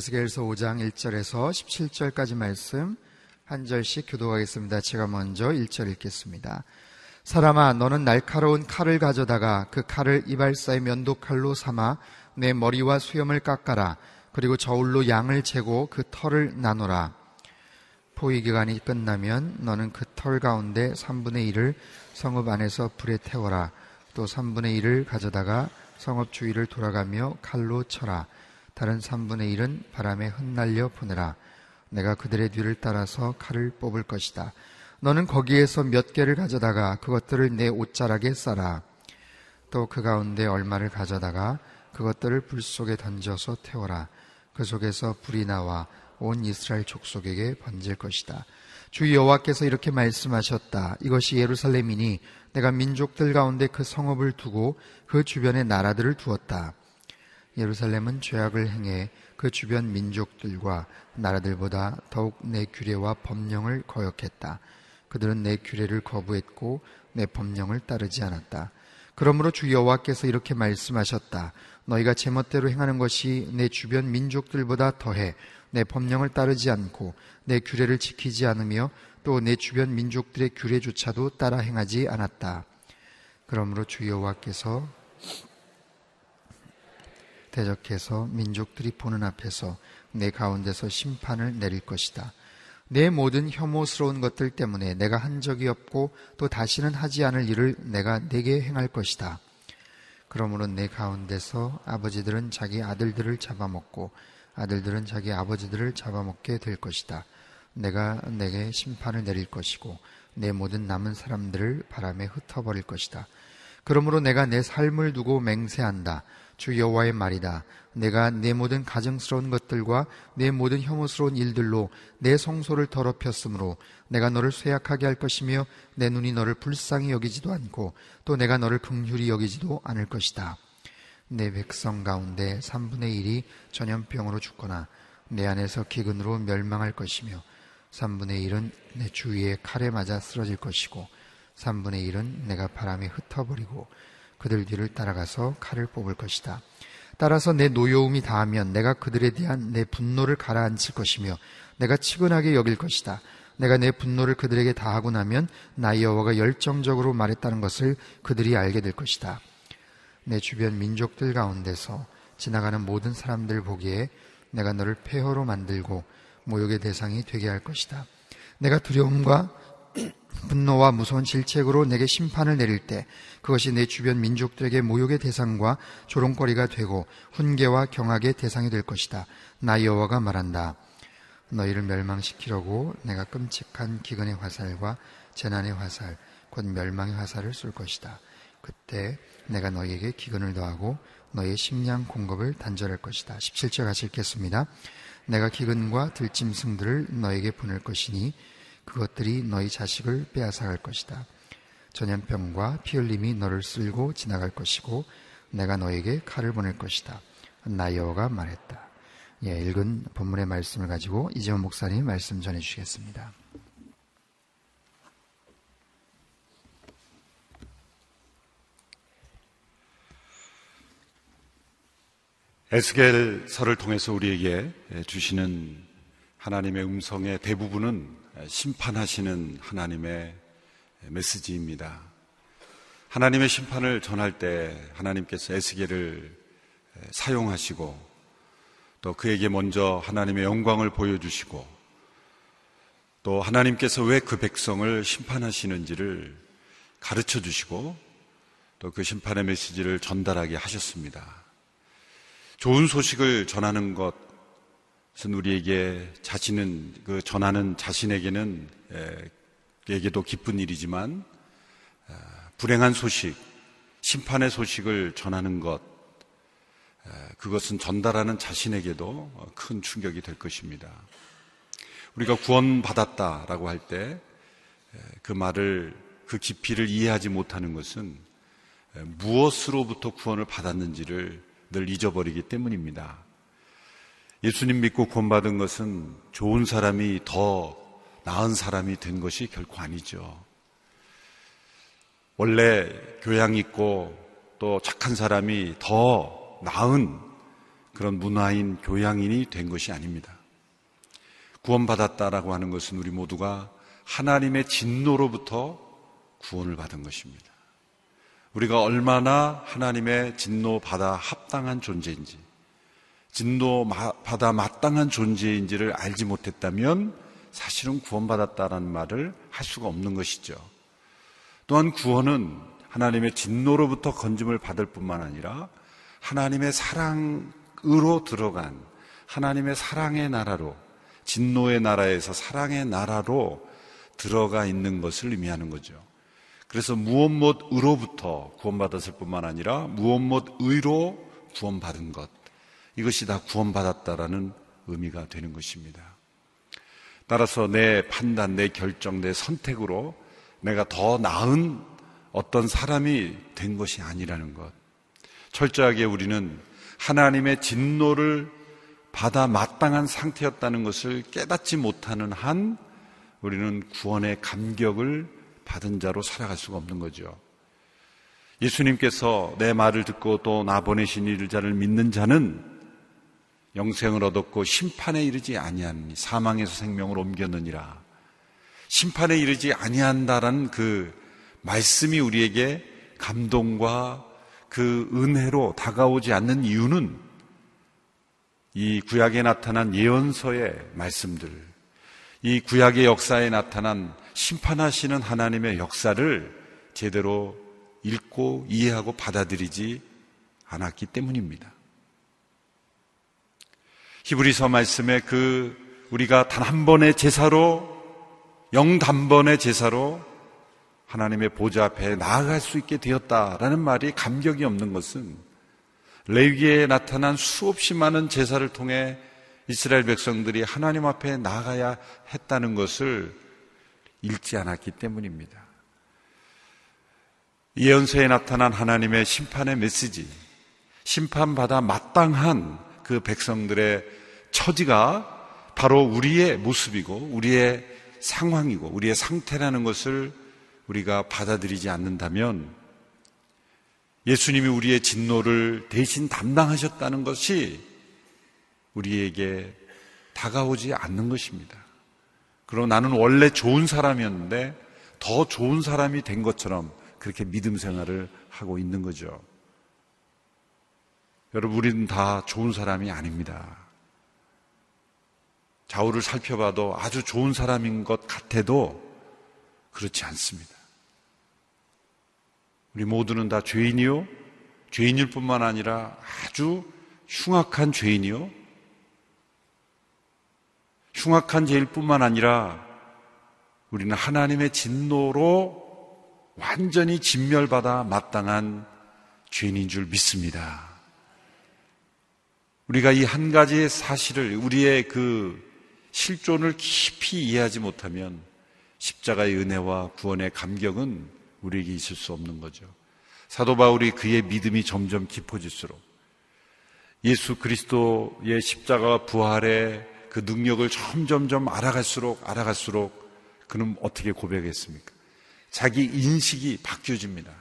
에스겔서 5장 1절에서 17절까지 말씀 한 절씩 교도하겠습니다. 제가 먼저 1절 읽겠습니다. 사람아 너는 날카로운 칼을 가져다가 그 칼을 이발사의 면도칼로 삼아 내 머리와 수염을 깎아라. 그리고 저울로 양을 재고 그 털을 나눠라. 포위 기간이 끝나면 너는 그 털 가운데 3분의 1을 성읍 안에서 불에 태워라. 또 3분의 1을 가져다가 성읍 주위를 돌아가며 칼로 쳐라. 다른 3분의 1은 바람에 흩날려 보내라. 내가 그들의 뒤를 따라서 칼을 뽑을 것이다. 너는 거기에서 몇 개를 가져다가 그것들을 내 옷자락에 싸라. 또 그 가운데 얼마를 가져다가 그것들을 불 속에 던져서 태워라. 그 속에서 불이 나와 온 이스라엘 족속에게 번질 것이다. 주 여호와께서 이렇게 말씀하셨다. 이것이 예루살렘이니 내가 민족들 가운데 그 성읍을 두고 그 주변에 나라들을 두었다. 예루살렘은 죄악을 행해 그 주변 민족들과 나라들보다 더욱 내 규례와 법령을 거역했다. 그들은 내 규례를 거부했고 내 법령을 따르지 않았다. 그러므로 주 여호와께서 이렇게 말씀하셨다. 너희가 제멋대로 행하는 것이 내 주변 민족들보다 더해 내 법령을 따르지 않고 내 규례를 지키지 않으며 또 내 주변 민족들의 규례조차도 따라 행하지 않았다. 그러므로 주 여호와께서 대적해서 민족들이 보는 앞에서 내 가운데서 심판을 내릴 것이다. 내 모든 혐오스러운 것들 때문에 내가 한 적이 없고 또 다시는 하지 않을 일을 내가 내게 행할 것이다. 그러므로 내 가운데서 아버지들은 자기 아들들을 잡아먹고 아들들은 자기 아버지들을 잡아먹게 될 것이다. 내가 내게 심판을 내릴 것이고 내 모든 남은 사람들을 바람에 흩어버릴 것이다. 그러므로 내가 내 삶을 두고 맹세한다. 주 여호와의 말이다. 내가 내 모든 가증스러운 것들과 내 모든 혐오스러운 일들로 내 성소를 더럽혔으므로 내가 너를 쇠약하게 할 것이며 내 눈이 너를 불쌍히 여기지도 않고 또 내가 너를 긍휼히 여기지도 않을 것이다. 내 백성 가운데 3분의 1이 전염병으로 죽거나 내 안에서 기근으로 멸망할 것이며 3분의 1은 내 주위에 칼에 맞아 쓰러질 것이고 3분의 1은 내가 바람에 흩어버리고 그들 뒤를 따라가서 칼을 뽑을 것이다. 따라서 내 노여움이 다하면 내가 그들에 대한 내 분노를 가라앉힐 것이며 내가 치근하게 여길 것이다. 내가 내 분노를 그들에게 다하고 나면 나 여호와가 열정적으로 말했다는 것을 그들이 알게 될 것이다. 내 주변 민족들 가운데서 지나가는 모든 사람들 보기에 내가 너를 폐허로 만들고 모욕의 대상이 되게 할 것이다. 내가 두려움과 분노와 무서운 질책으로 내게 심판을 내릴 때 그것이 내 주변 민족들에게 모욕의 대상과 조롱거리가 되고 훈계와 경악의 대상이 될 것이다. 나 여호와가 말한다. 너희를 멸망시키려고 내가 끔찍한 기근의 화살과 재난의 화살, 곧 멸망의 화살을 쏠 것이다. 그때 내가 너희에게 기근을 더하고 너희의 식량 공급을 단절할 것이다. 17절 같이 읽겠습니다. 내가 기근과 들짐승들을 너에게 보낼 것이니 그것들이 너희 자식을 빼앗아갈 것이다. 전염병과 피 흘림이 너를 쓸고 지나갈 것이고 내가 너에게 칼을 보낼 것이다. 나 여호가 말했다. 예, 읽은 본문의 말씀을 가지고 이재원 목사님 말씀 전해 주시겠습니다. 에스겔서를 통해서 우리에게 주시는 하나님의 음성의 대부분은 심판하시는 하나님의 메시지입니다. 하나님의 심판을 전할 때 하나님께서 에스겔을 사용하시고 또 그에게 먼저 하나님의 영광을 보여주시고 또 하나님께서 왜 그 백성을 심판하시는지를 가르쳐 주시고 또 그 심판의 메시지를 전달하게 하셨습니다. 좋은 소식을 전하는 것 은 우리에게 자신은 그 전하는 자신에게는 에게도 기쁜 일이지만 불행한 소식, 심판의 소식을 전하는 것 그것은 전달하는 자신에게도 큰 충격이 될 것입니다. 우리가 구원받았다라고 할 때 그 말을 그 깊이를 이해하지 못하는 것은 무엇으로부터 구원을 받았는지를 늘 잊어버리기 때문입니다. 예수님 믿고 구원받은 것은 좋은 사람이 더 나은 사람이 된 것이 결코 아니죠. 원래 교양 있고 또 착한 사람이 더 나은 그런 문화인 교양인이 된 것이 아닙니다. 구원받았다라고 하는 것은 우리 모두가 하나님의 진노로부터 구원을 받은 것입니다. 우리가 얼마나 하나님의 진노 받아 합당한 존재인지, 진노 받아 마땅한 존재인지를 알지 못했다면 사실은 구원받았다라는 말을 할 수가 없는 것이죠. 또한 구원은 하나님의 진노로부터 건짐을 받을 뿐만 아니라 하나님의 사랑으로 들어간 하나님의 사랑의 나라로 진노의 나라에서 사랑의 나라로 들어가 있는 것을 의미하는 거죠. 그래서 무엇 못 의로부터 구원받았을 뿐만 아니라 무엇 못 의로 구원받은 것. 이것이 다 구원받았다라는 의미가 되는 것입니다. 따라서 내 판단, 내 결정, 내 선택으로 내가 더 나은 어떤 사람이 된 것이 아니라는 것. 철저하게 우리는 하나님의 진노를 받아 마땅한 상태였다는 것을 깨닫지 못하는 한 우리는 구원의 감격을 받은 자로 살아갈 수가 없는 거죠. 예수님께서 내 말을 듣고 또 나 보내신 이를 자를 믿는 자는 영생을 얻었고 심판에 이르지 아니하니 사망에서 생명으로 옮겼느니라. 심판에 이르지 아니한다라는 그 말씀이 우리에게 감동과 그 은혜로 다가오지 않는 이유는 이 구약에 나타난 예언서의 말씀들, 이 구약의 역사에 나타난 심판하시는 하나님의 역사를 제대로 읽고 이해하고 받아들이지 않았기 때문입니다. 히브리서 말씀에 그 우리가 단 한 번의 제사로 영단번의 제사로 하나님의 보좌 앞에 나아갈 수 있게 되었다라는 말이 감격이 없는 것은 레위기에 나타난 수없이 많은 제사를 통해 이스라엘 백성들이 하나님 앞에 나가야 했다는 것을 읽지 않았기 때문입니다. 예언서에 나타난 하나님의 심판의 메시지, 심판받아 마땅한 그 백성들의 처지가 바로 우리의 모습이고 우리의 상황이고 우리의 상태라는 것을 우리가 받아들이지 않는다면 예수님이 우리의 진노를 대신 담당하셨다는 것이 우리에게 다가오지 않는 것입니다. 그리고 나는 원래 좋은 사람이었는데 더 좋은 사람이 된 것처럼 그렇게 믿음 생활을 하고 있는 거죠. 여러분, 우리는 다 좋은 사람이 아닙니다. 좌우를 살펴봐도 아주 좋은 사람인 것 같아도 그렇지 않습니다. 우리 모두는 다 죄인이요. 죄인일 뿐만 아니라 아주 흉악한 죄인이요. 흉악한 죄일 뿐만 아니라 우리는 하나님의 진노로 완전히 진멸받아 마땅한 죄인인 줄 믿습니다. 우리가 이 한 가지의 사실을 우리의 그 실존을 깊이 이해하지 못하면 십자가의 은혜와 구원의 감격은 우리에게 있을 수 없는 거죠. 사도 바울이 그의 믿음이 점점 깊어질수록 예수 그리스도의 십자가와 부활의 그 능력을 점점점 알아갈수록 알아갈수록 그는 어떻게 고백했습니까? 자기 인식이 바뀌어집니다.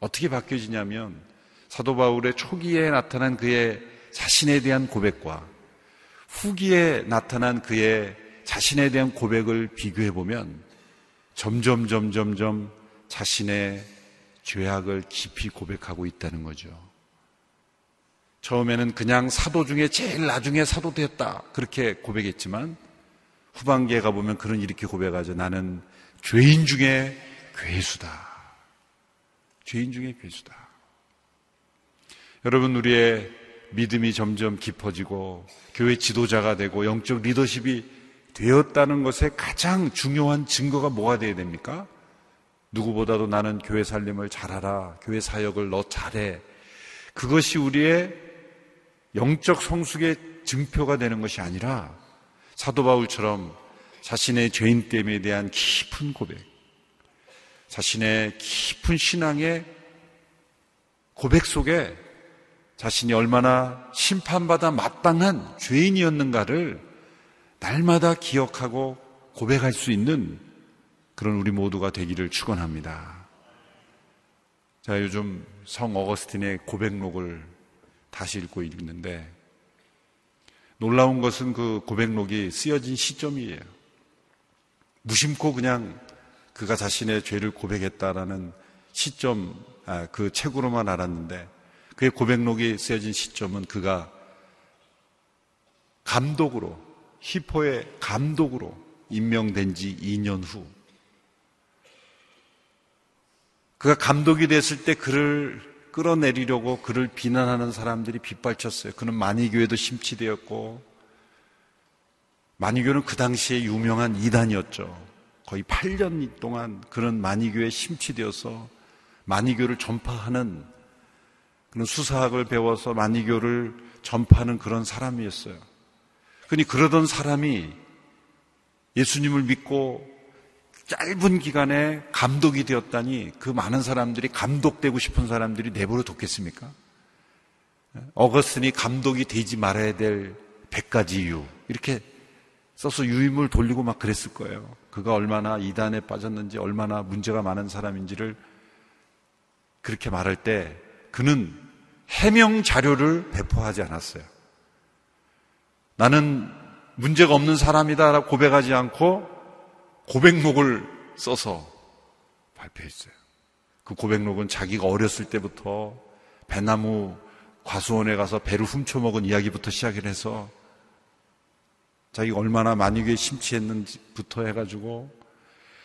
어떻게 바뀌어지냐면 사도 바울의 초기에 나타난 그의 자신에 대한 고백과 후기에 나타난 그의 자신에 대한 고백을 비교해 보면 점점 점점점 자신의 죄악을 깊이 고백하고 있다는 거죠. 처음에는 그냥 사도 중에 제일 나중에 사도 되었다. 그렇게 고백했지만 후반기에 가보면 그런 이렇게 고백하죠. 나는 죄인 중에 괴수다. 죄인 중에 괴수다. 여러분, 우리의 믿음이 점점 깊어지고 교회 지도자가 되고 영적 리더십이 되었다는 것에 가장 중요한 증거가 뭐가 되어야 됩니까? 누구보다도 나는 교회 살림을 잘하라. 교회 사역을 너 잘해. 그것이 우리의 영적 성숙의 증표가 되는 것이 아니라 사도 바울처럼 자신의 죄인 됨에 대한 깊은 고백, 자신의 깊은 신앙의 고백 속에 자신이 얼마나 심판받아 마땅한 죄인이었는가를 날마다 기억하고 고백할 수 있는 그런 우리 모두가 되기를 축원합니다. 자, 요즘 성 어거스틴의 고백록을 다시 읽고 있는데 놀라운 것은 그 고백록이 쓰여진 시점이에요. 무심코 그냥 그가 자신의 죄를 고백했다라는 시점, 아, 그 책으로만 알았는데 그의 고백록이 쓰여진 시점은 그가 감독으로, 히포의 감독으로 임명된 지 2년 후 그가 감독이 됐을 때 그를 끌어내리려고 그를 비난하는 사람들이 빗발쳤어요. 그는 만이교에도 심취되었고 만이교는 그 당시에 유명한 이단이었죠. 거의 8년 동안 그런 만이교에 심취되어서 만이교를 전파하는 그런 수사학을 배워서 만이교를 전파하는 그런 사람이었어요. 그니 그러던 사람이 예수님을 믿고 짧은 기간에 감독이 되었다니 그 많은 사람들이 감독되고 싶은 사람들이 내버려 뒀겠습니까? 어거스틴이 감독이 되지 말아야 될 100가지 이유 이렇게 써서 유임을 돌리고 막 그랬을 거예요. 그가 얼마나 이단에 빠졌는지 얼마나 문제가 많은 사람인지를 그렇게 말할 때 그는 해명 자료를 배포하지 않았어요. 나는 문제가 없는 사람이다라고 고백하지 않고 고백록을 써서 발표했어요. 그 고백록은 자기가 어렸을 때부터 배나무 과수원에 가서 배를 훔쳐먹은 이야기부터 시작을 해서 자기가 얼마나 만유교에 심취했는지부터 해가지고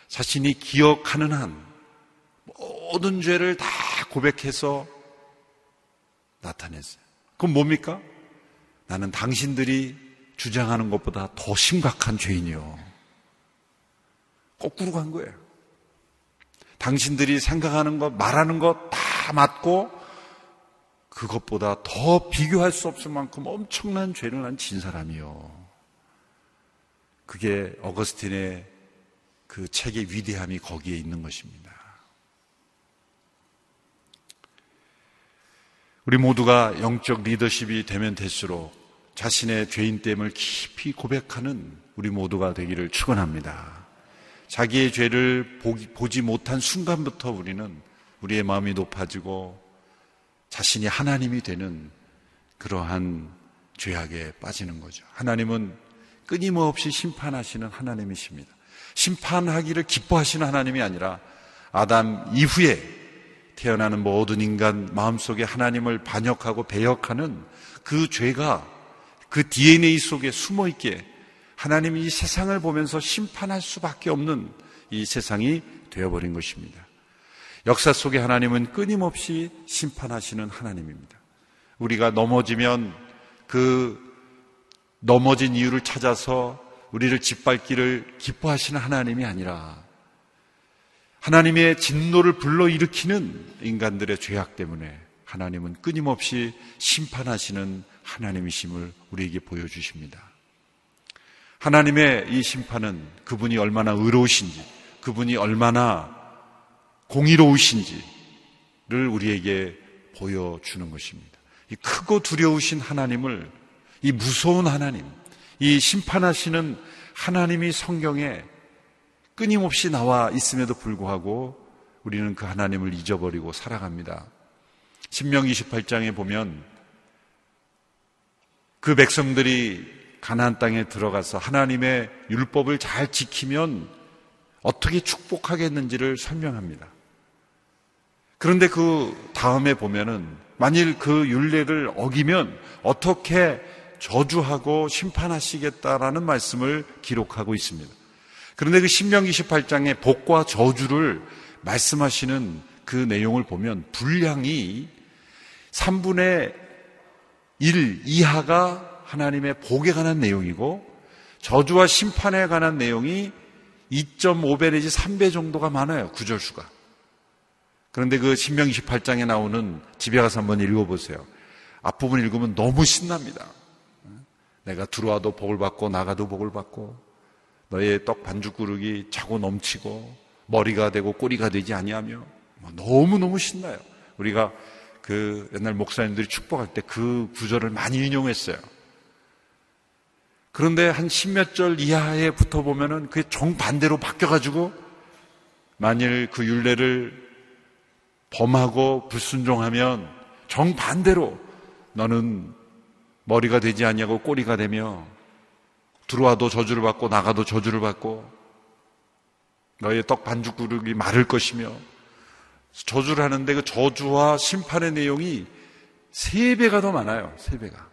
자신이 기억하는 한 모든 죄를 다 고백해서 나타냈어요. 그럼 뭡니까? 나는 당신들이 주장하는 것보다 더 심각한 죄인이요. 거꾸로 간 거예요. 당신들이 생각하는 것, 말하는 것 다 맞고 그것보다 더 비교할 수 없을 만큼 엄청난 죄를 한진 사람이요. 그게 어거스틴의 그 책의 위대함이 거기에 있는 것입니다. 우리 모두가 영적 리더십이 되면 될수록 자신의 죄인됨을 깊이 고백하는 우리 모두가 되기를 축원합니다. 자기의 죄를 보지 못한 순간부터 우리는 우리의 마음이 높아지고 자신이 하나님이 되는 그러한 죄악에 빠지는 거죠. 하나님은 끊임없이 심판하시는 하나님이십니다. 심판하기를 기뻐하시는 하나님이 아니라 아담 이후에 태어나는 모든 인간 마음속에 하나님을 반역하고 배역하는 그 죄가 그 DNA 속에 숨어 있게 하나님이 이 세상을 보면서 심판할 수밖에 없는 이 세상이 되어버린 것입니다. 역사 속에 하나님은 끊임없이 심판하시는 하나님입니다. 우리가 넘어지면 그 넘어진 이유를 찾아서 우리를 짓밟기를 기뻐하시는 하나님이 아니라 하나님의 진노를 불러일으키는 인간들의 죄악 때문에 하나님은 끊임없이 심판하시는 하나님이심을 우리에게 보여주십니다. 하나님의 이 심판은 그분이 얼마나 의로우신지, 그분이 얼마나 공의로우신지를 우리에게 보여주는 것입니다. 이 크고 두려우신 하나님을, 이 무서운 하나님, 이 심판하시는 하나님이 성경에 끊임없이 나와 있음에도 불구하고 우리는 그 하나님을 잊어버리고 살아갑니다. 신명 28장에 보면 그 백성들이 가나안 땅에 들어가서 하나님의 율법을 잘 지키면 어떻게 축복하겠는지를 설명합니다. 그런데 그 다음에 보면은 만일 그 율례를 어기면 어떻게 저주하고 심판하시겠다라는 말씀을 기록하고 있습니다. 그런데 그 신명기 18장의 복과 저주를 말씀하시는 그 내용을 보면 분량이 3분의 1 이하가 하나님의 복에 관한 내용이고 저주와 심판에 관한 내용이 2.5배 내지 3배 정도가 많아요. 구절수가. 그런데 그 신명 28장에 나오는 집에 가서 한번 읽어보세요. 앞부분 읽으면 너무 신납니다. 내가 들어와도 복을 받고 나가도 복을 받고 너의 떡 반죽구르기 차고 넘치고 머리가 되고 꼬리가 되지 아니하며 뭐 너무너무 신나요. 우리가 그 옛날 목사님들이 축복할 때 그 구절을 많이 인용했어요. 그런데 한 십몇 절 이하에 붙어 보면은 그게 정반대로 바뀌어가지고 만일 그 윤례를 범하고 불순종하면 정반대로 너는 머리가 되지 않냐고 꼬리가 되며 들어와도 저주를 받고 나가도 저주를 받고 너의 떡 반죽 그릇이 마를 것이며 저주를 하는데 그 저주와 심판의 내용이 세 배가 더 많아요. 세 배가.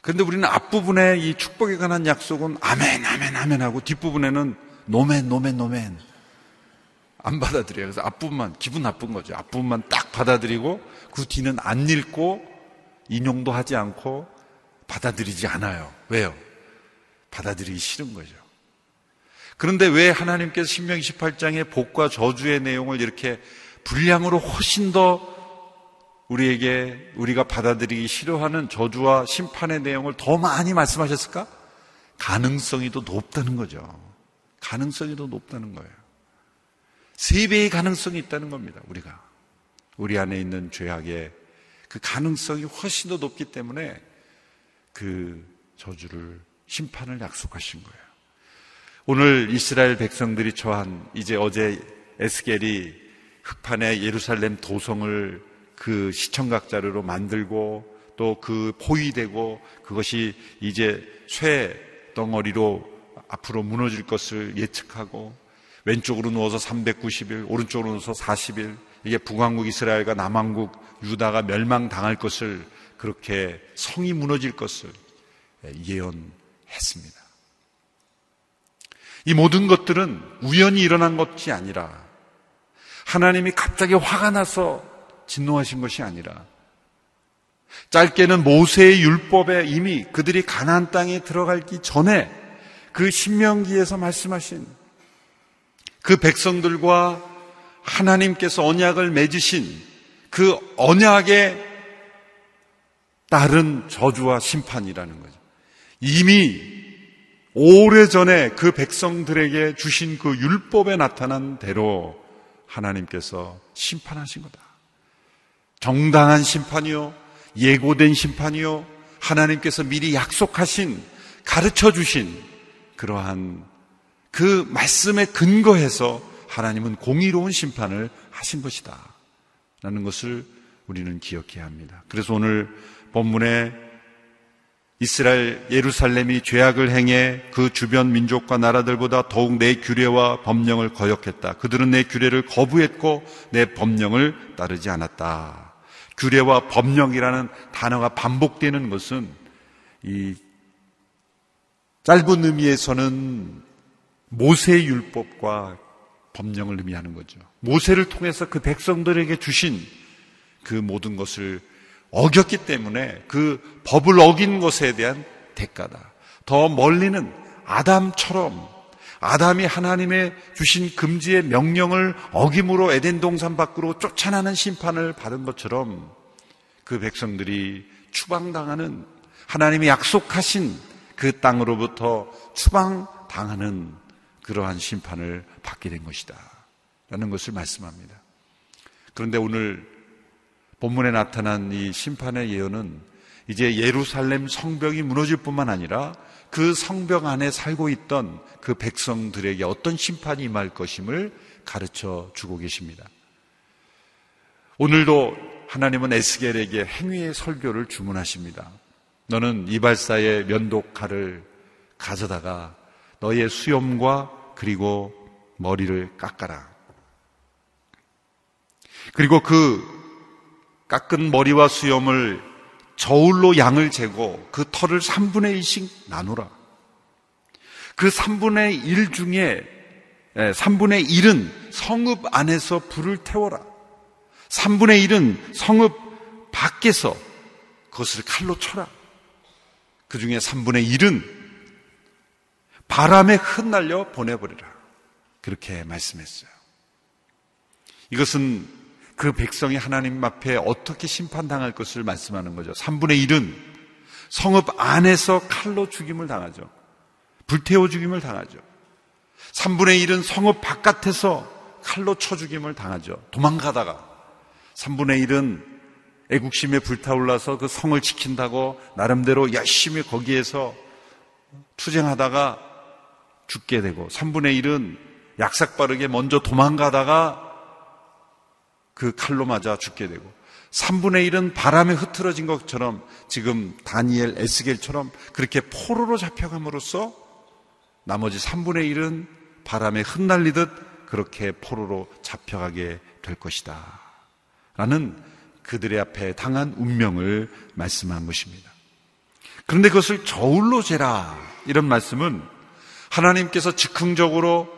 그런데 우리는 앞부분에 이 축복에 관한 약속은 아멘, 아멘, 아멘 하고 뒷부분에는 노멘, 노멘, 노멘. 안 받아들여요. 그래서 앞부분만, 기분 나쁜 거죠. 앞부분만 딱 받아들이고 그 뒤는 안 읽고 인용도 하지 않고 받아들이지 않아요. 왜요? 받아들이기 싫은 거죠. 그런데 왜 하나님께서 신명기 18장의 복과 저주의 내용을 이렇게 분량으로 훨씬 더 우리에게 우리가 받아들이기 싫어하는 저주와 심판의 내용을 더 많이 말씀하셨을까? 가능성이 더 높다는 거죠. 가능성이 더 높다는 거예요. 세 배의 가능성이 있다는 겁니다. 우리가 우리 안에 있는 죄악의 그 가능성이 훨씬 더 높기 때문에 그 저주를 심판을 약속하신 거예요. 오늘 이스라엘 백성들이 처한 이제 어제 에스겔이 흑판에 예루살렘 도성을 그 시청각 자료로 만들고 또 그 포위되고 그것이 이제 쇠 덩어리로 앞으로 무너질 것을 예측하고 왼쪽으로 누워서 390일, 오른쪽으로 누워서 40일, 이게 북왕국 이스라엘과 남왕국 유다가 멸망당할 것을 그렇게 성이 무너질 것을 예언 했습니다. 이 모든 것들은 우연히 일어난 것이 아니라 하나님이 갑자기 화가 나서 진노하신 것이 아니라 짧게는 모세의 율법에 이미 그들이 가나안 땅에 들어가기 전에 그 신명기에서 말씀하신 그 백성들과 하나님께서 언약을 맺으신 그 언약에 따른 저주와 심판이라는 거죠. 이미 오래전에 그 백성들에게 주신 그 율법에 나타난 대로 하나님께서 심판하신 거다. 정당한 심판이요, 예고된 심판이요, 하나님께서 미리 약속하신, 가르쳐 주신 그러한 그 말씀에 근거해서 하나님은 공의로운 심판을 하신 것이다. 라는 것을 우리는 기억해야 합니다. 그래서 오늘 본문에 이스라엘 예루살렘이 죄악을 행해 그 주변 민족과 나라들보다 더욱 내 규례와 법령을 거역했다. 그들은 내 규례를 거부했고 내 법령을 따르지 않았다. 규례와 법령이라는 단어가 반복되는 것은 이 짧은 의미에서는 모세의 율법과 법령을 의미하는 거죠. 모세를 통해서 그 백성들에게 주신 그 모든 것을 어겼기 때문에 그 법을 어긴 것에 대한 대가다. 더 멀리는 아담처럼 아담이 하나님의 주신 금지의 명령을 어김으로 에덴 동산 밖으로 쫓아나는 심판을 받은 것처럼 그 백성들이 추방당하는 하나님이 약속하신 그 땅으로부터 추방당하는 그러한 심판을 받게 된 것이다. 라는 것을 말씀합니다. 그런데 오늘 본문에 나타난 이 심판의 예언은 이제 예루살렘 성벽이 무너질 뿐만 아니라 그 성벽 안에 살고 있던 그 백성들에게 어떤 심판이 임할 것임을 가르쳐 주고 계십니다. 오늘도 하나님은 에스겔에게 행위의 설교를 주문하십니다. 너는 이발사의 면도칼을 가져다가 너의 수염과 그리고 머리를 깎아라. 그리고 그 깎은 머리와 수염을 저울로 양을 재고 그 털을 3분의 1씩 나누라. 그 3분의 1 중에 3분의 예, 1은 성읍 안에서 불을 태워라. 3분의 1은 성읍 밖에서 그것을 칼로 쳐라. 그 중에 3분의 1은 바람에 흩날려 보내버리라. 그렇게 말씀했어요. 이것은 그 백성이 하나님 앞에 어떻게 심판당할 것을 말씀하는 거죠. 3분의 1은 성읍 안에서 칼로 죽임을 당하죠. 불태워 죽임을 당하죠. 3분의 1은 성읍 바깥에서 칼로 쳐 죽임을 당하죠. 도망가다가 3분의 1은 애국심에 불타올라서 그 성을 지킨다고 나름대로 열심히 거기에서 투쟁하다가 죽게 되고 3분의 1은 약삭 빠르게 먼저 도망가다가 그 칼로 맞아 죽게 되고 3분의 1은 바람에 흐트러진 것처럼 지금 다니엘 에스겔처럼 그렇게 포로로 잡혀감으로써 나머지 3분의 1은 바람에 흩날리듯 그렇게 포로로 잡혀가게 될 것이다. 라는 그들의 앞에 당한 운명을 말씀한 것입니다. 그런데 그것을 저울로 재라. 이런 말씀은 하나님께서 즉흥적으로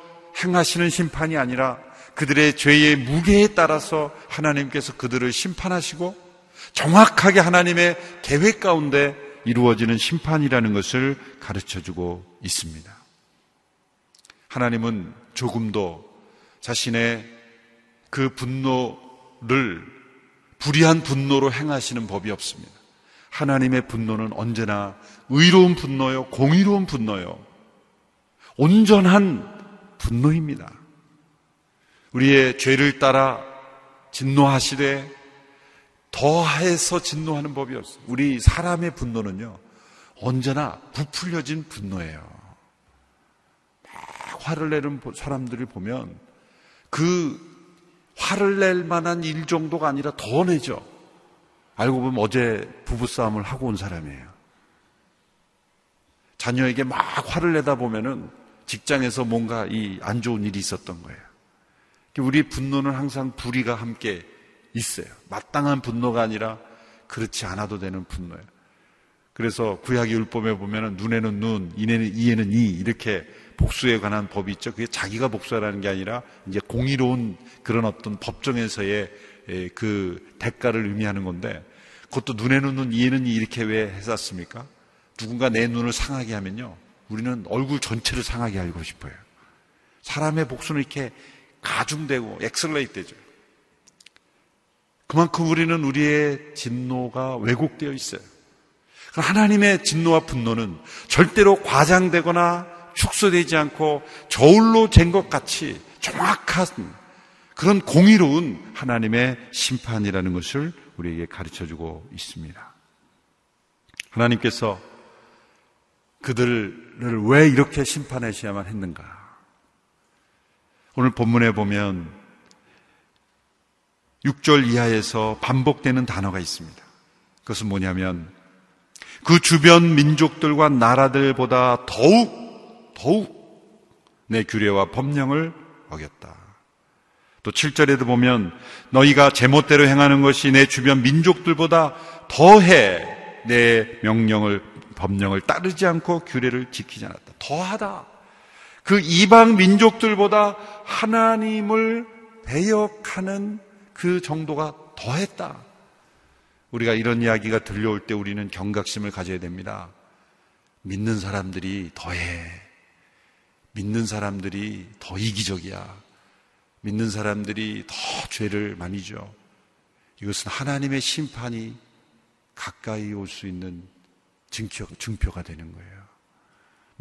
행하시는 심판이 아니라 그들의 죄의 무게에 따라서 하나님께서 그들을 심판하시고 정확하게 하나님의 계획 가운데 이루어지는 심판이라는 것을 가르쳐 주고 있습니다. 하나님은 조금도 자신의 그 분노를 불의한 분노로 행하시는 법이 없습니다. 하나님의 분노는 언제나 의로운 분노요, 공의로운 분노요, 온전한 분노입니다. 우리의 죄를 따라 진노하시되 더해서 진노하는 법이 없어요. 우리 사람의 분노는요, 언제나 부풀려진 분노예요. 막 화를 내는 사람들을 보면 그 화를 낼 만한 일 정도가 아니라 더 내죠. 알고 보면 어제 부부싸움을 하고 온 사람이에요. 자녀에게 막 화를 내다 보면은 직장에서 뭔가 이 안 좋은 일이 있었던 거예요. 우리 분노는 항상 불의가 함께 있어요. 마땅한 분노가 아니라 그렇지 않아도 되는 분노예요. 그래서 구약의 율법에 보면은 눈에는 눈, 이에는 이에는 이 이렇게 복수에 관한 법이 있죠. 그게 자기가 복수하라는 게 아니라 이제 공의로운 그런 어떤 법정에서의 그 대가를 의미하는 건데 그것도 눈에는 눈, 이에는 이 이렇게 왜 했었습니까? 누군가 내 눈을 상하게 하면요. 우리는 얼굴 전체를 상하게 하고 싶어요. 사람의 복수는 이렇게 가중되고 accelerate 되죠. 그만큼 우리는 우리의 진노가 왜곡되어 있어요. 하나님의 진노와 분노는 절대로 과장되거나 축소되지 않고 저울로 잰 것 같이 정확한 그런 공의로운 하나님의 심판이라는 것을 우리에게 가르쳐 주고 있습니다. 하나님께서 그들을 왜 이렇게 심판하셔야만 했는가? 오늘 본문에 보면 6절 이하에서 반복되는 단어가 있습니다. 그것은 뭐냐면 그 주변 민족들과 나라들보다 더욱 더욱 내 규례와 법령을 어겼다. 또 7절에도 보면 너희가 제멋대로 행하는 것이 내 주변 민족들보다 더해 내 명령을 법령을 따르지 않고 규례를 지키지 않았다. 더하다. 그 이방 민족들보다 하나님을 배역하는 그 정도가 더했다. 우리가 이런 이야기가 들려올 때 우리는 경각심을 가져야 됩니다. 믿는 사람들이 더해. 믿는 사람들이 더 이기적이야. 믿는 사람들이 더 죄를 많이 져. 이것은 하나님의 심판이 가까이 올 수 있는 증표, 증표가 되는 거예요.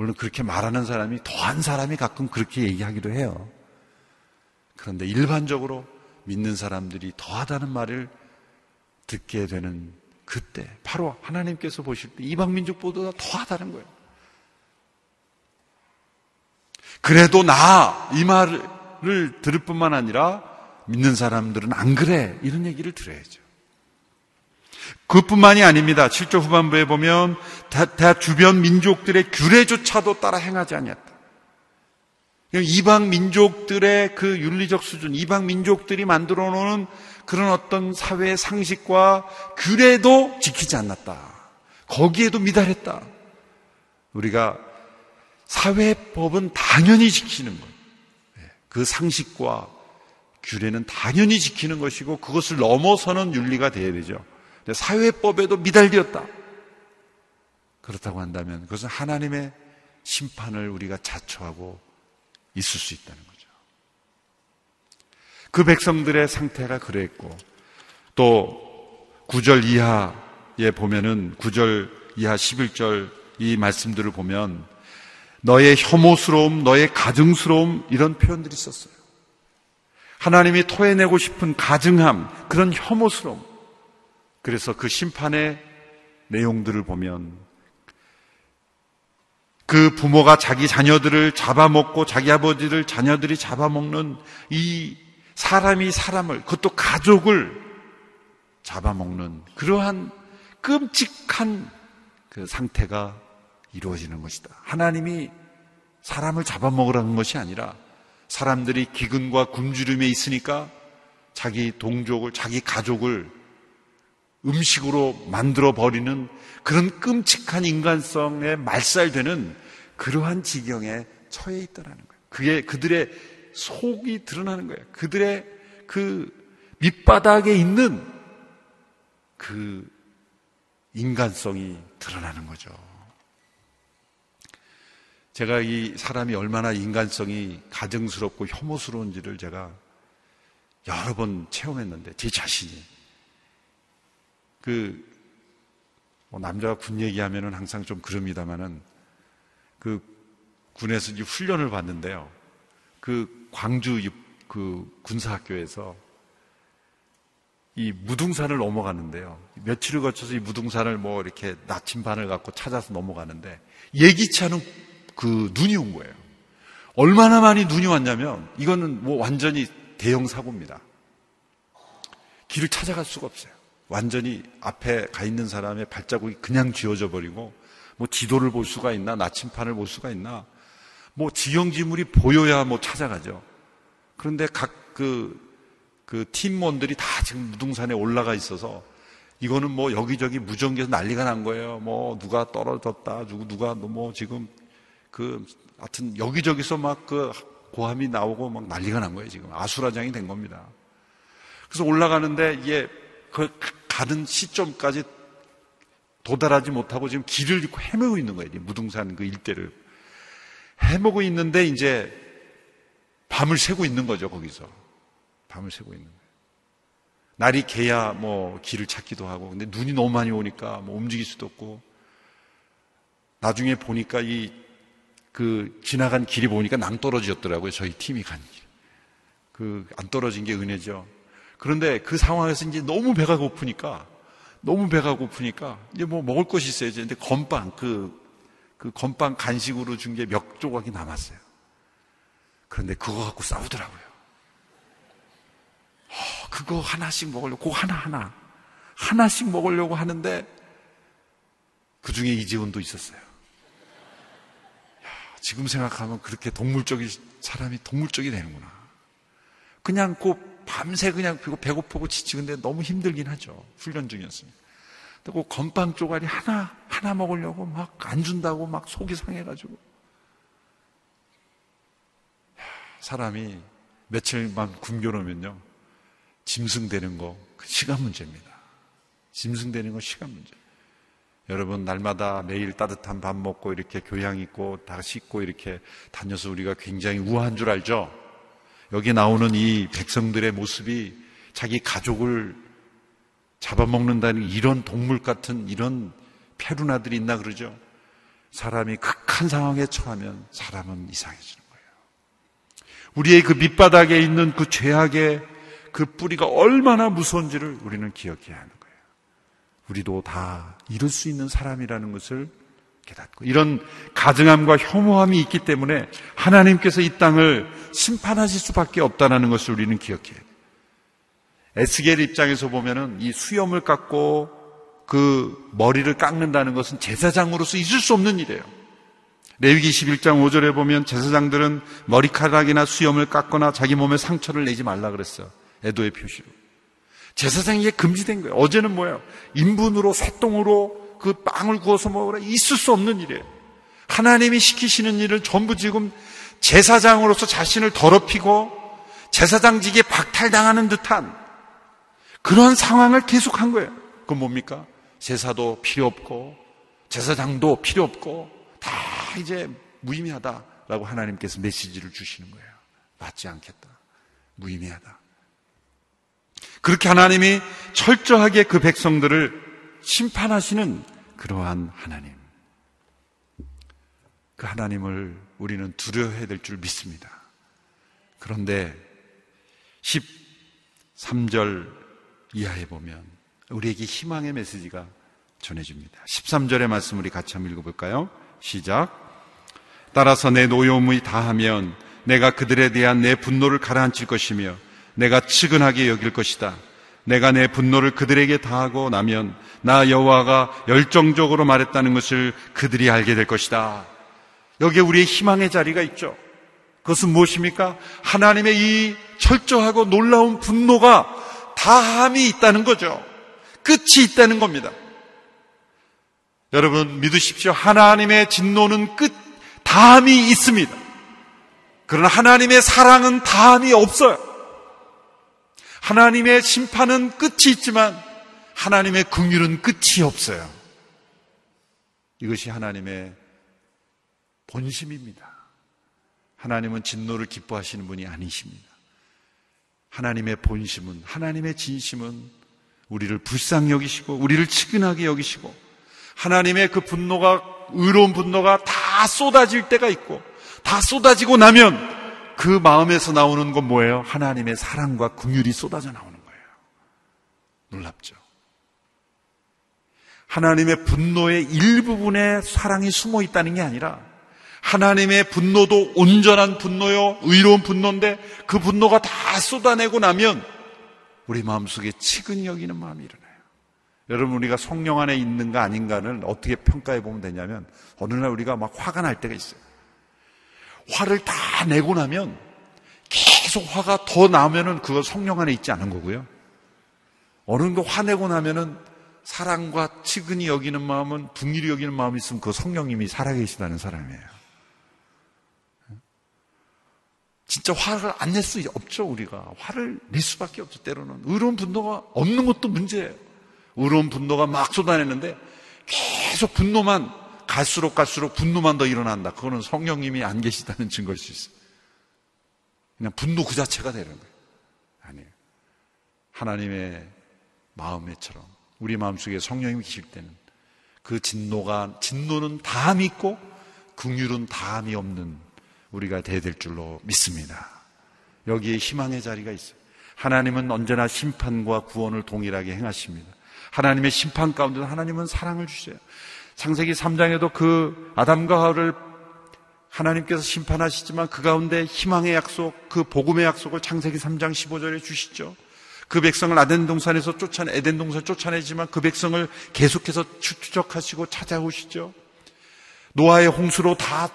물론 그렇게 말하는 사람이 더한 사람이 가끔 그렇게 얘기하기도 해요. 그런데 일반적으로 믿는 사람들이 더하다는 말을 듣게 되는 그때 바로 하나님께서 보실 때 이방 민족보다 더하다는 거예요. 그래도 나 이 말을 들을 뿐만 아니라 믿는 사람들은 안 그래 이런 얘기를 들어야죠. 그뿐만이 아닙니다. 7조 후반부에 보면 다, 다 주변 민족들의 규례조차도 따라 행하지 아니었다. 이방 민족들의 그 윤리적 수준, 이방 민족들이 만들어 놓은 그런 어떤 사회 상식과 규례도 지키지 않았다. 거기에도 미달했다. 우리가 사회법은 당연히 지키는 것. 그 상식과 규례는 당연히 지키는 것이고 그것을 넘어서는 윤리가 되어야 되죠. 사회법에도 미달되었다. 그렇다고 한다면 그것은 하나님의 심판을 우리가 자초하고 있을 수 있다는 거죠. 그 백성들의 상태가 그랬고 또 9절 이하에 보면은 9절 이하 11절 이 말씀들을 보면 너의 혐오스러움, 너의 가증스러움 이런 표현들이 있었어요. 하나님이 토해내고 싶은 가증함, 그런 혐오스러움. 그래서 그 심판의 내용들을 보면 그 부모가 자기 자녀들을 잡아먹고 자기 아버지를 자녀들이 잡아먹는 이 사람이 사람을 그것도 가족을 잡아먹는 그러한 끔찍한 그 상태가 이루어지는 것이다. 하나님이 사람을 잡아먹으라는 것이 아니라 사람들이 기근과 굶주림에 있으니까 자기 동족을, 자기 가족을 음식으로 만들어 버리는 그런 끔찍한 인간성에 말살되는 그러한 지경에 처해 있다라는 거예요. 그게 그들의 속이 드러나는 거예요. 그들의 그 밑바닥에 있는 그 인간성이 드러나는 거죠. 제가 이 사람이 얼마나 인간성이 가증스럽고 혐오스러운지를 제가 여러 번 체험했는데 제 자신이 그 뭐 남자가 군 얘기하면은 항상 좀 그럽니다만은 그 군에서 이제 훈련을 받는데요. 그 광주 그 군사학교에서 이 무등산을 넘어가는데요. 며칠을 거쳐서 이 무등산을 뭐 이렇게 나침반을 갖고 찾아서 넘어가는데 예기치 않은 그 눈이 온 거예요. 얼마나 많이 눈이 왔냐면 이거는 뭐 완전히 대형 사고입니다. 길을 찾아갈 수가 없어요. 완전히 앞에 가 있는 사람의 발자국이 그냥 쥐어져 버리고 뭐 지도를 볼 수가 있나 나침판을 볼 수가 있나 뭐 지형지물이 보여야 뭐 찾아가죠. 그런데 각그 그 팀원들이 다 지금 무등산에 올라가 있어서 이거는 뭐 여기저기 무전기에서 난리가 난 거예요. 뭐 누가 떨어졌다, 누구 누가 뭐 지금 그 하여튼 여기저기서 막 그 고함이 나오고 막 난리가 난 거예요. 지금 아수라장이 된 겁니다. 그래서 올라가는데 이게 그 가는 시점까지 도달하지 못하고 지금 길을 잃고 헤매고 있는 거예요. 무등산 그 일대를 헤매고 있는데 이제 밤을 새고 있는 거죠 거기서. 밤을 새고 있는 거예요. 날이 개야 뭐 길을 찾기도 하고, 근데 눈이 너무 많이 오니까 뭐 움직일 수도 없고, 나중에 보니까 이 그 지나간 길이 보니까 낭떠러지였더라고요. 저희 팀이 간 길. 그 안 떨어진 게 은혜죠. 그런데 그 상황에서 이제 너무 배가 고프니까 너무 배가 고프니까 이제 뭐 먹을 것이 있어야지. 근데 건빵 그, 그 건빵 간식으로 준 게 몇 조각이 남았어요. 그런데 그거 갖고 싸우더라고요. 어, 그거 하나씩 먹으려고, 그거 하나 하나. 하나씩 먹으려고 하는데, 그 중에 이재훈도 있었어요. 야, 지금 생각하면 그렇게 동물적인, 사람이 동물적이 되는구나. 그냥 그 밤새 그냥 배고프고 지치는데 너무 힘들긴 하죠. 훈련 중이었으니까. 그 건빵 쪼가리 하나, 하나 먹으려고 막 안 준다고 막 속이 상해가지고. 사람이 며칠만 굶겨놓으면요. 짐승되는 거, 그 시간 문제입니다. 짐승되는 건 시간 문제. 여러분, 날마다 매일 따뜻한 밥 먹고 이렇게 교양 있고 다 씻고 이렇게 다녀서 우리가 굉장히 우아한 줄 알죠? 여기 나오는 이 백성들의 모습이 자기 가족을 잡아먹는다는 이런 동물 같은 이런 페루나들이 있나 그러죠? 사람이 극한 상황에 처하면 사람은 이상해지는 거예요. 우리의 그 밑바닥에 있는 그 죄악의 그 뿌리가 얼마나 무서운지를 우리는 기억해야 하는 거예요. 우리도 다 이룰 수 있는 사람이라는 것을 깨닫고 이런 가증함과 혐오함이 있기 때문에 하나님께서 이 땅을 심판하실 수밖에 없다는 것을 우리는 기억해야 돼요. 에스겔 입장에서 보면은 이 수염을 깎고 그 머리를 깎는다는 것은 제사장으로서 있을 수 없는 일이에요. 레위기 11장 5절에 보면 제사장들은 머리카락이나 수염을 깎거나 자기 몸에 상처를 내지 말라 그랬어요. 애도의 표시로. 제사장이 게 금지된 거예요. 어제는 뭐예요? 인분으로, 새똥으로 그 빵을 구워서 먹으라. 있을 수 없는 일이에요. 하나님이 시키시는 일을 전부 지금 제사장으로서 자신을 더럽히고 제사장직에 박탈당하는 듯한 그런 상황을 계속한 거예요. 그건 뭡니까? 제사도 필요 없고 제사장도 필요 없고 다 이제 무의미하다라고 하나님께서 메시지를 주시는 거예요. 맞지 않겠다. 무의미하다. 그렇게 하나님이 철저하게 그 백성들을 심판하시는 그러한 하나님. 그 하나님을 우리는 두려워해야 될 줄 믿습니다. 그런데 13절 이하에 보면 우리에게 희망의 메시지가 전해집니다. 13절의 말씀 우리 같이 한번 읽어볼까요? 시작. 따라서 내 노여움이 다하면 내가 그들에 대한 내 분노를 가라앉힐 것이며 내가 측은하게 여길 것이다. 내가 내 분노를 그들에게 다하고 나면 나 여호와가 열정적으로 말했다는 것을 그들이 알게 될 것이다. 여기에 우리의 희망의 자리가 있죠. 그것은 무엇입니까? 하나님의 이 철저하고 놀라운 분노가 다함이 있다는 거죠. 끝이 있다는 겁니다. 여러분 믿으십시오. 하나님의 진노는 끝, 다함이 있습니다. 그러나 하나님의 사랑은 다함이 없어요. 하나님의 심판은 끝이 있지만 하나님의 긍휼은 끝이 없어요. 이것이 하나님의 본심입니다. 하나님은 진노를 기뻐하시는 분이 아니십니다. 하나님의 본심은 하나님의 진심은 우리를 불쌍히 여기시고 우리를 측은하게 여기시고 하나님의 그 분노가 의로운 분노가 다 쏟아질 때가 있고 다 쏟아지고 나면 그 마음에서 나오는 건 뭐예요? 하나님의 사랑과 긍휼이 쏟아져 나오는 거예요. 놀랍죠. 하나님의 분노의 일부분에 사랑이 숨어 있다는 게 아니라 하나님의 분노도 온전한 분노요, 의로운 분노인데 그 분노가 다 쏟아내고 나면 우리 마음속에 치근히 여기는 마음이 일어나요. 여러분 우리가 성령 안에 있는가 아닌가를 어떻게 평가해 보면 되냐면 어느 날 우리가 막 화가 날 때가 있어요. 화를 다 내고 나면 계속 화가 더 나면은 그거 성령 안에 있지 않은 거고요. 어느 거 화내고 나면은 사랑과 치근히 여기는 마음은 분일이 여기는 마음이 있으면 그 성령님이 살아계시다는 사람이에요. 진짜 화를 안 낼 수 없죠, 우리가. 화를 낼 수밖에 없죠, 때로는. 의로운 분노가 없는 것도 문제예요. 의로운 분노가 막 쏟아내는데 계속 분노만 갈수록 갈수록 분노만 더 일어난다. 그거는 성령님이 안 계시다는 증거일 수 있어요. 그냥 분노 그 자체가 되는 거예요. 아니에요. 하나님의 마음에처럼 우리 마음속에 성령님이 계실 때는 그 진노가 진노는 다함이 있고 긍휼은 다함이 없는 우리가 대될 줄로 믿습니다. 여기에 희망의 자리가 있어요. 하나님은 언제나 심판과 구원을 동일하게 행하십니다. 하나님의 심판 가운데 하나님은 사랑을 주세요. 창세기 3장에도 그 아담과 하와를 하나님께서 심판하시지만 그 가운데 희망의 약속, 그 복음의 약속을 창세기 3장 15절에 주시죠. 그 백성을 아덴 동산에서 쫓아내 에덴 동산 쫓아내지만 그 백성을 계속해서 추적하시고 찾아오시죠. 노아의 홍수로 다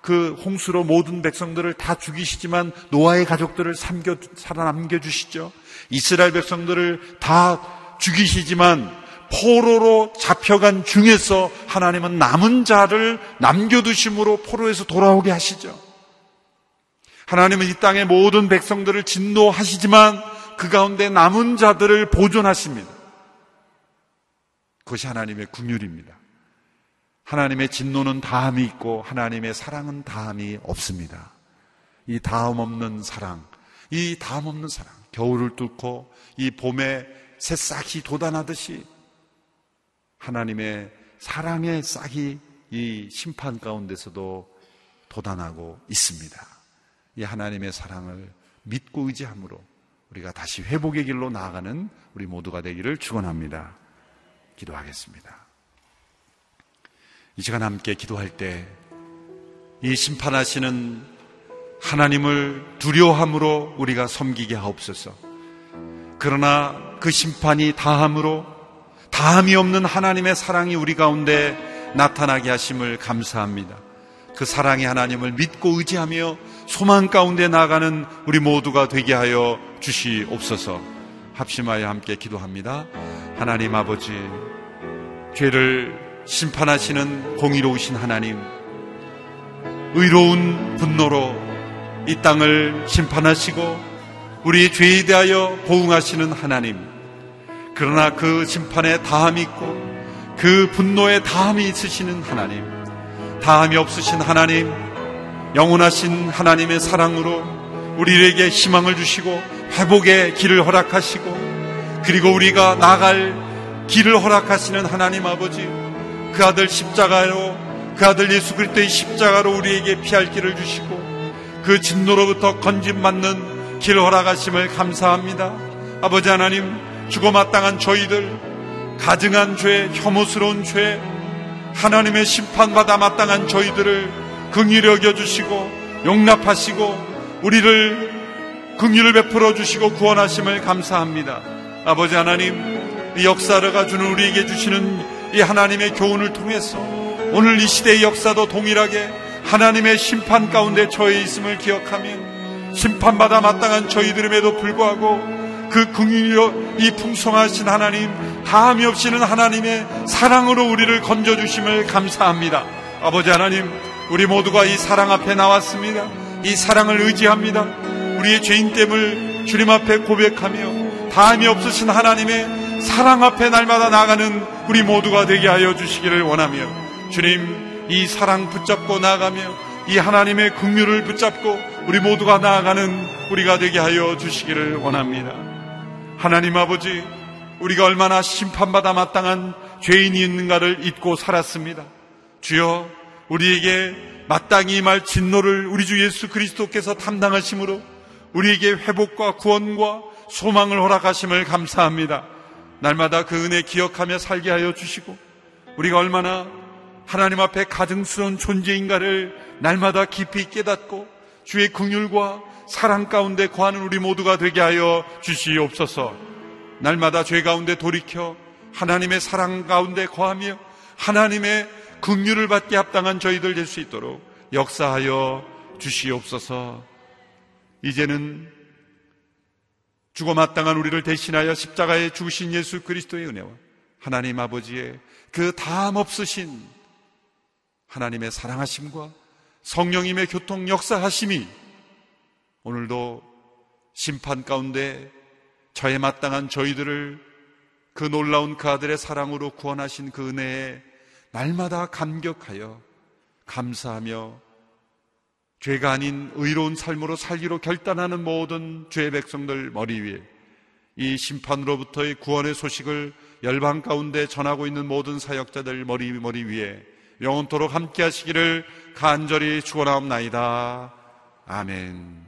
그 홍수로 모든 백성들을 다 죽이시지만 노아의 가족들을 삼겨 살아남겨 주시죠. 이스라엘 백성들을 다 죽이시지만 포로로 잡혀간 중에서 하나님은 남은 자를 남겨두심으로 포로에서 돌아오게 하시죠. 하나님은 이 땅의 모든 백성들을 진노하시지만 그 가운데 남은 자들을 보존하십니다. 그것이 하나님의 국률입니다. 하나님의 진노는 다함이 있고 하나님의 사랑은 다함이 없습니다. 이 다함 없는 사랑, 이 다함 없는 사랑, 겨울을 뚫고 이 봄에 새싹이 돋아나듯이 하나님의 사랑의 싹이 이 심판 가운데서도 돋아나고 있습니다. 이 하나님의 사랑을 믿고 의지함으로 우리가 다시 회복의 길로 나아가는 우리 모두가 되기를 축원합니다. 기도하겠습니다. 이 시간 함께 기도할 때 이 심판하시는 하나님을 두려함으로 우리가 섬기게 하옵소서. 그러나 그 심판이 다함으로 다함이 없는 하나님의 사랑이 우리 가운데 나타나게 하심을 감사합니다. 그 사랑의 하나님을 믿고 의지하며 소망 가운데 나가는 우리 모두가 되게 하여 주시옵소서. 합심하여 함께 기도합니다. 하나님 아버지, 죄를 심판하시는 공의로우신 하나님, 의로운 분노로 이 땅을 심판하시고 우리 죄에 대하여 보응하시는 하나님. 그러나 그 심판에 다함이 있고 그 분노에 다함이 있으시는 하나님. 다함이 없으신 하나님. 영원하신 하나님의 사랑으로 우리에게 희망을 주시고 회복의 길을 허락하시고 그리고 우리가 나갈 길을 허락하시는 하나님 아버지 그 아들 십자가로 그 아들 예수 그리스도의 십자가로 우리에게 피할 길을 주시고 그 진노로부터 건짐받는 길 허락하심을 감사합니다. 아버지 하나님, 죽어 마땅한 저희들, 가증한 죄, 혐오스러운 죄, 하나님의 심판받아 마땅한 저희들을 긍휼히 여겨주시고 용납하시고 우리를 긍휼을 베풀어 주시고 구원하심을 감사합니다. 아버지 하나님, 이 역사가 주는 우리에게 주시는 이 하나님의 교훈을 통해서 오늘 이 시대의 역사도 동일하게 하나님의 심판 가운데 처해 있음을 기억하며 심판받아 마땅한 저희들임에도 불구하고 그 긍휼로 이 풍성하신 하나님 다함이 없이는 하나님의 사랑으로 우리를 건져주심을 감사합니다. 아버지 하나님, 우리 모두가 이 사랑 앞에 나왔습니다. 이 사랑을 의지합니다. 우리의 죄인됨을 주님 앞에 고백하며 다함이 없으신 하나님의 사랑 앞에 날마다 나가는 우리 모두가 되게 하여 주시기를 원하며 주님 이 사랑 붙잡고 나가며 이 하나님의 긍휼을 붙잡고 우리 모두가 나아가는 우리가 되게 하여 주시기를 원합니다. 하나님 아버지 우리가 얼마나 심판받아 마땅한 죄인이 있는가를 잊고 살았습니다. 주여 우리에게 마땅히 말 진노를 우리 주 예수 그리스도께서 담당하심으로 우리에게 회복과 구원과 소망을 허락하심을 감사합니다. 날마다 그 은혜 기억하며 살게 하여 주시고 우리가 얼마나 하나님 앞에 가증스러운 존재인가를 날마다 깊이 깨닫고 주의 긍휼과 사랑 가운데 거하는 우리 모두가 되게 하여 주시옵소서. 날마다 죄 가운데 돌이켜 하나님의 사랑 가운데 거하며 하나님의 긍휼을 받게 합당한 저희들 될 수 있도록 역사하여 주시옵소서. 이제는 죽어 마땅한 우리를 대신하여 십자가에 죽으신 예수 그리스도의 은혜와 하나님 아버지의 그 다함 없으신 하나님의 사랑하심과 성령님의 교통 역사하심이 오늘도 심판 가운데 저에 마땅한 저희들을 그 놀라운 그 아들의 사랑으로 구원하신 그 은혜에 날마다 감격하여 감사하며 죄가 아닌 의로운 삶으로 살기로 결단하는 모든 죄의 백성들 머리 위에 이 심판으로부터의 구원의 소식을 열방 가운데 전하고 있는 모든 사역자들 머리 머리 위에 영원토록 함께 하시기를 간절히 축원하옵나이다. 아멘.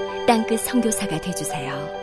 땅끝 성교사가 되주세요